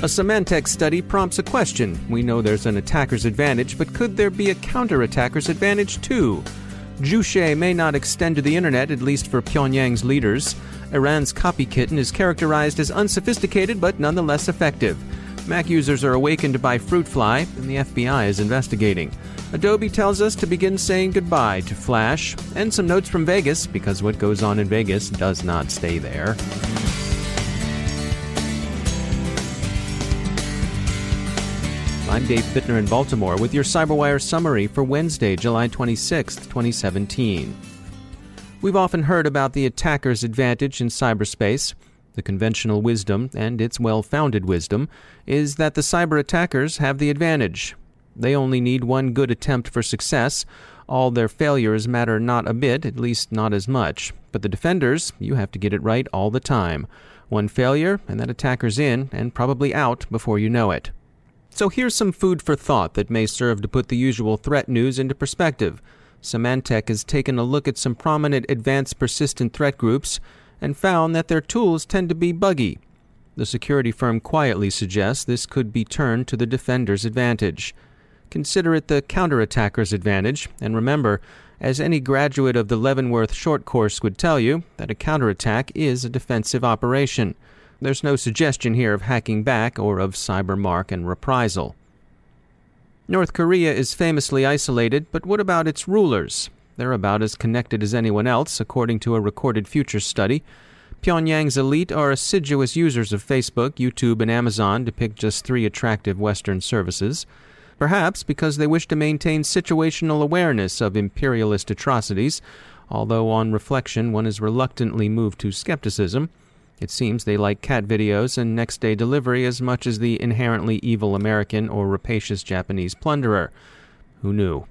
A Symantec study prompts a question. We know there's an attacker's advantage, but could there be a counterattacker's advantage too? Juche may not extend to the internet, at least for Pyongyang's leaders. Iran's CopyKitten is characterized as unsophisticated but nonetheless effective. Mac users are awakened by Fruitfly, and the FBI is investigating. Adobe tells us to begin saying goodbye to Flash, and some notes from Vegas, because what goes on in Vegas does not stay there. I'm Dave Bittner in Baltimore with your CyberWire summary for Wednesday, July 26, 2017. We've often heard about the attacker's advantage in cyberspace. The conventional wisdom, and its well founded wisdom, is that the cyber attackers have the advantage. They only need one good attempt for success. All their failures matter not a bit, at least not as much. But the defenders, you have to get it right all the time. One failure, and that attacker's in, and probably out before you know it. So here's some food for thought that may serve to put the usual threat news into perspective. Symantec has taken a look at some prominent advanced persistent threat groups and found that their tools tend to be buggy. The security firm quietly suggests this could be turned to the defender's advantage. Consider it the counterattacker's advantage, and remember, as any graduate of the Leavenworth short course would tell you, that a counterattack is a defensive operation. There's no suggestion here of hacking back or of cybermark and reprisal. North Korea is famously isolated, but what about its rulers? They're about as connected as anyone else, according to a Recorded Future study. Pyongyang's elite are assiduous users of Facebook, YouTube, and Amazon, to pick just three attractive Western services. Perhaps because they wish to maintain situational awareness of imperialist atrocities, although on reflection one is reluctantly moved to skepticism. It seems they like cat videos and next day delivery as much as the inherently evil American or rapacious Japanese plunderer. Who knew?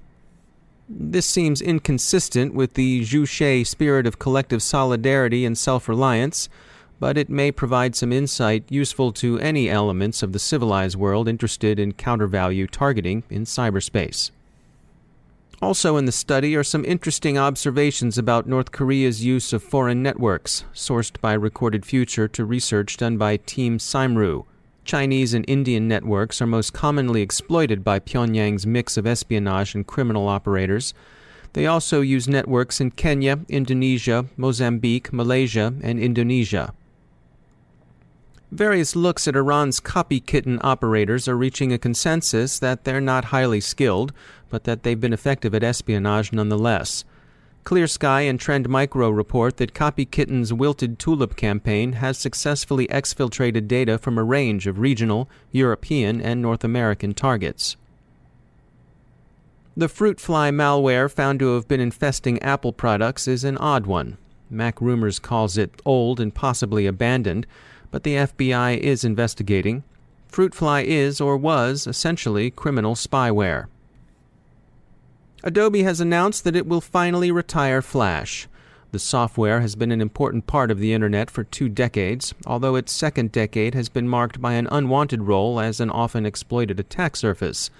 This seems inconsistent with the Juche spirit of collective solidarity and self reliance, but it may provide some insight useful to any elements of the civilized world interested in countervalue targeting in cyberspace. Also in the study are some interesting observations about North Korea's use of foreign networks, sourced by Recorded Future to research done by Team Cymru. Chinese and Indian networks are most commonly exploited by Pyongyang's mix of espionage and criminal operators. They also use networks in Kenya, Indonesia, Mozambique, Malaysia, and Indonesia. Various looks at Iran's CopyKitten operators are reaching a consensus that they're not highly skilled, but that they've been effective at espionage nonetheless. ClearSky and Trend Micro report that CopyKitten's Wilted Tulip campaign has successfully exfiltrated data from a range of regional, European, and North American targets. The Fruitfly malware found to have been infesting Apple products is an odd one. MacRumors calls it old and possibly abandoned, but the FBI is investigating. Fruitfly is or was essentially criminal spyware. Adobe has announced that it will finally retire Flash. The software has been an important part of the Internet for two decades, although its second decade has been marked by an unwanted role as an often exploited attack surface.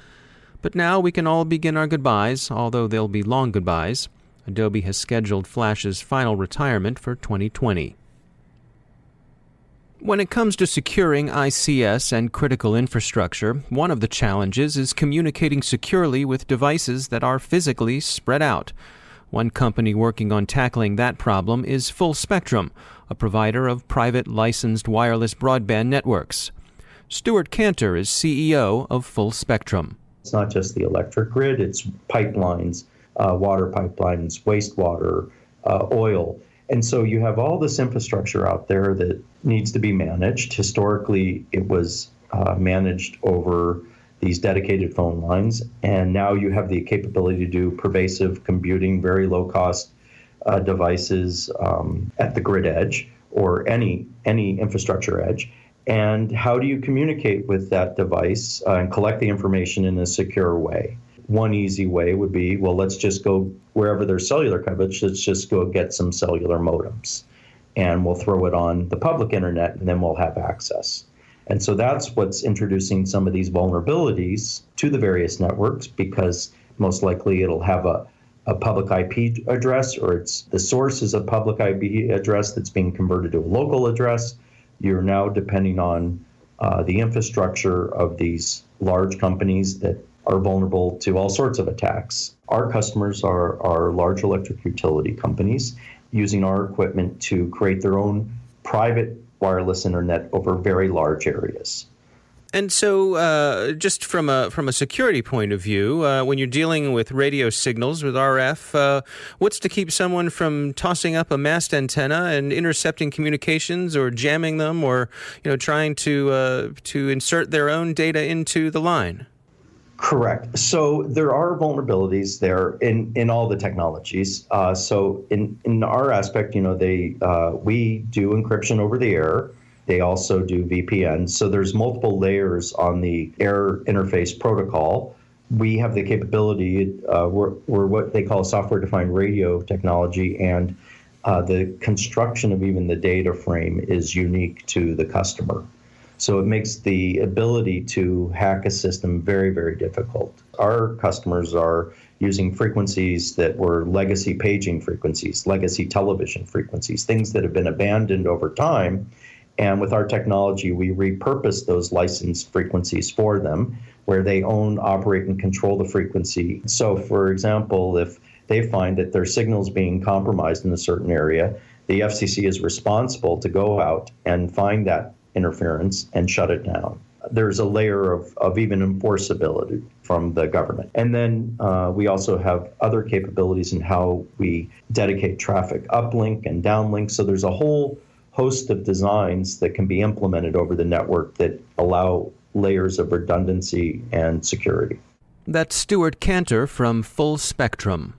But now we can all begin our goodbyes, although they'll be long goodbyes. Adobe has scheduled Flash's final retirement for 2020. When it comes to securing ICS and critical infrastructure, one of the challenges is communicating securely with devices that are physically spread out. One company working on tackling that problem is Full Spectrum, a provider of private licensed wireless broadband networks. Stewart Kantor is CEO of Full Spectrum. It's not just the electric grid, it's pipelines, uh, water pipelines, wastewater, uh, oil. And so you have all this infrastructure out there that needs to be managed. Historically, it was uh, managed over these dedicated phone lines, and now you have the capability to do pervasive computing, very low cost uh, devices um, at the grid edge or any any infrastructure edge. And how do you communicate with that device uh, and collect the information in a secure way? One easy way would be well, let's just go wherever there's cellular coverage, let's just go get some cellular modems and we'll throw it on the public internet and then we'll have access. And so that's what's introducing some of these vulnerabilities to the various networks because most likely it'll have a, a public IP address or it's the source is a public IP address that's being converted to a local address. You're now depending on uh, the infrastructure of these large companies that are vulnerable to all sorts of attacks. Our customers are, are large electric utility companies using our equipment to create their own private wireless internet over very large areas. And so, uh, just from a from a security point of view, uh, when you're dealing with radio signals with RF, uh, what's to keep someone from tossing up a mast antenna and intercepting communications, or jamming them, or you know, trying to uh, to insert their own data into the line? Correct. So there are vulnerabilities there in, in all the technologies. Uh, so in, in our aspect, you know, they uh, we do encryption over the air. They also do VPN. So there's multiple layers on the air interface protocol. We have the capability. Uh, we're, we're what they call software-defined radio technology, and uh, the construction of even the data frame is unique to the customer. So it makes the ability to hack a system very, very difficult. Our customers are using frequencies that were legacy paging frequencies, legacy television frequencies, things that have been abandoned over time. And with our technology, we repurpose those licensed frequencies for them, where they own, operate, and control the frequency. So, for example, if they find that their signal is being compromised in a certain area, the FCC is responsible to go out and find that interference and shut it down. There's a layer of, of even enforceability from the government. And then uh, we also have other capabilities in how we dedicate traffic uplink and downlink. So there's a whole host of designs that can be implemented over the network that allow layers of redundancy and security. That's Stewart Kantor from Full Spectrum.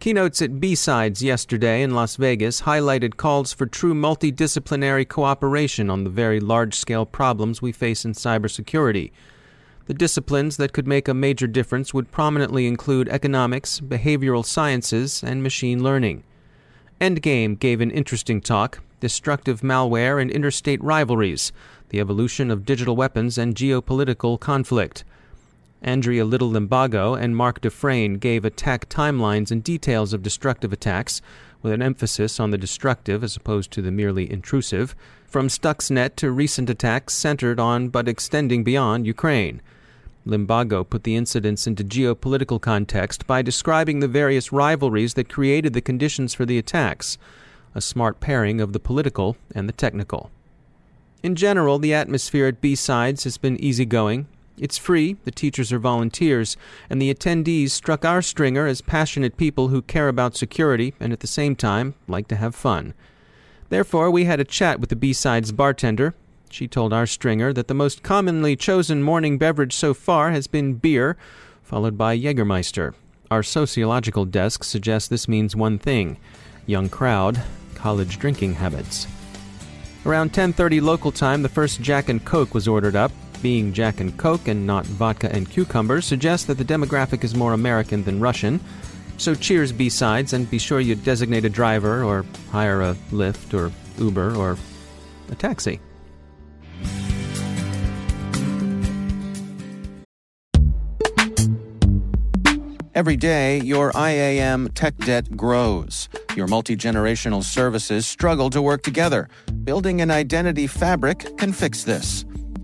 Keynotes at BSides yesterday in Las Vegas highlighted calls for true multidisciplinary cooperation on the very large-scale problems we face in cybersecurity. The disciplines that could make a major difference would prominently include economics, behavioral sciences, and machine learning. Endgame gave an interesting talk, Destructive Malware and Interstate Rivalries, the Evolution of Digital Weapons and Geopolitical Conflict. Andrea Little Limbago and Mark Dufresne gave attack timelines and details of destructive attacks, with an emphasis on the destructive as opposed to the merely intrusive, from Stuxnet to recent attacks centered on but extending beyond Ukraine. Limbago put the incidents into geopolitical context by describing the various rivalries that created the conditions for the attacks, a smart pairing of the political and the technical. In general, the atmosphere at BSides has been easygoing, it's free, the teachers are volunteers, and the attendees struck our stringer as passionate people who care about security and at the same time like to have fun. Therefore, we had a chat with the BSides bartender. She told our stringer that the most commonly chosen morning beverage so far has been beer, followed by Jägermeister. Our sociological desk suggests this means one thing young crowd, college drinking habits. Around 10:30 local time, the first Jack and Coke was ordered up. Being Jack and Coke and not vodka and cucumbers suggests that the demographic is more American than Russian. So cheers BSides and be sure you designate a driver or hire a Lyft or Uber or a taxi. Every day, your IAM tech debt grows. Your multi generational services struggle to work together. Building an identity fabric can fix this.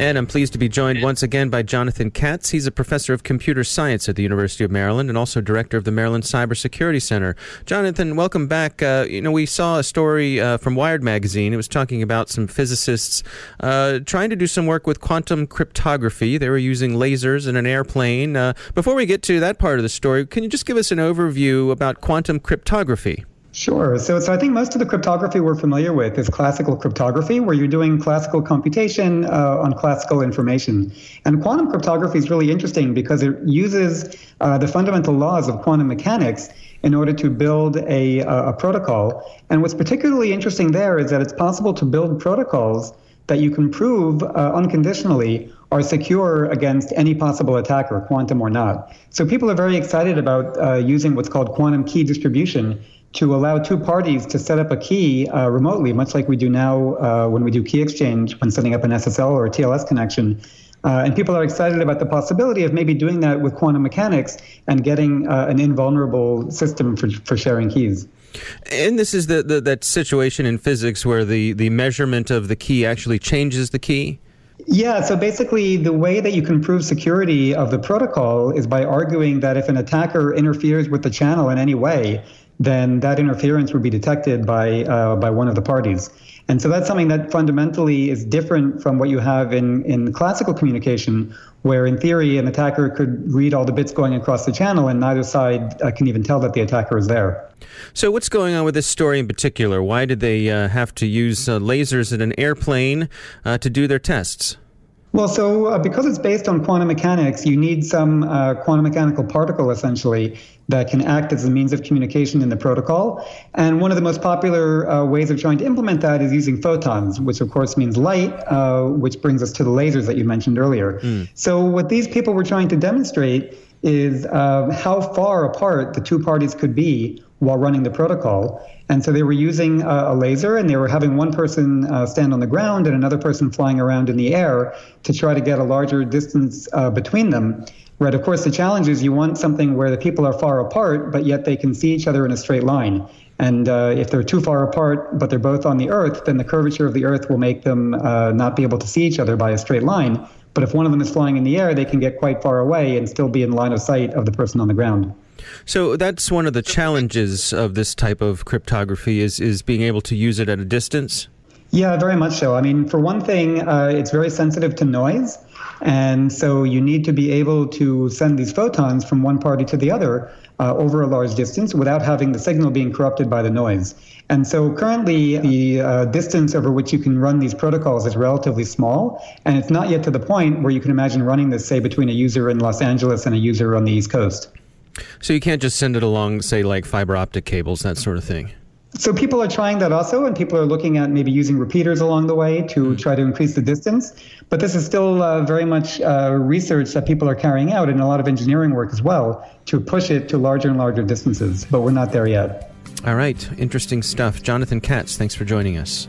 And I'm pleased to be joined once again by Jonathan Katz. He's a professor of computer science at the University of Maryland and also director of the Maryland Cybersecurity Center. Jonathan, welcome back. Uh, you know, we saw a story uh, from Wired magazine. It was talking about some physicists uh, trying to do some work with quantum cryptography. They were using lasers in an airplane. Uh, before we get to that part of the story, can you just give us an overview about quantum cryptography? Sure. So, so I think most of the cryptography we're familiar with is classical cryptography, where you're doing classical computation uh, on classical information. And quantum cryptography is really interesting because it uses uh, the fundamental laws of quantum mechanics in order to build a, a protocol. And what's particularly interesting there is that it's possible to build protocols that you can prove uh, unconditionally are secure against any possible attacker, quantum or not. So people are very excited about uh, using what's called quantum key distribution to allow two parties to set up a key uh, remotely, much like we do now uh, when we do key exchange when setting up an SSL or a TLS connection. Uh, and people are excited about the possibility of maybe doing that with quantum mechanics and getting uh, an invulnerable system for, for sharing keys. And this is the, the, that situation in physics where the, the measurement of the key actually changes the key? Yeah, so basically, the way that you can prove security of the protocol is by arguing that if an attacker interferes with the channel in any way, then that interference would be detected by uh, by one of the parties. And so that's something that fundamentally is different from what you have in, in classical communication, where in theory an attacker could read all the bits going across the channel and neither side uh, can even tell that the attacker is there. So, what's going on with this story in particular? Why did they uh, have to use uh, lasers in an airplane uh, to do their tests? Well, so uh, because it's based on quantum mechanics, you need some uh, quantum mechanical particle essentially that can act as a means of communication in the protocol. And one of the most popular uh, ways of trying to implement that is using photons, which of course means light, uh, which brings us to the lasers that you mentioned earlier. Mm. So, what these people were trying to demonstrate is uh, how far apart the two parties could be while running the protocol. And so they were using a, a laser and they were having one person uh, stand on the ground and another person flying around in the air to try to get a larger distance uh, between them. Right. Of course, the challenge is you want something where the people are far apart, but yet they can see each other in a straight line. And uh, if they're too far apart, but they're both on the Earth, then the curvature of the Earth will make them uh, not be able to see each other by a straight line. But if one of them is flying in the air, they can get quite far away and still be in line of sight of the person on the ground. So that's one of the challenges of this type of cryptography is is being able to use it at a distance. Yeah, very much so. I mean, for one thing, uh, it's very sensitive to noise. And so you need to be able to send these photons from one party to the other uh, over a large distance without having the signal being corrupted by the noise. And so currently, the uh, distance over which you can run these protocols is relatively small, and it's not yet to the point where you can imagine running this, say, between a user in Los Angeles and a user on the East Coast. So you can't just send it along, say, like fiber optic cables, that sort of thing. So people are trying that also, and people are looking at maybe using repeaters along the way to mm. try to increase the distance. But this is still uh, very much uh, research that people are carrying out, and a lot of engineering work as well to push it to larger and larger distances. But we're not there yet. All right, interesting stuff. Jonathan Katz, thanks for joining us.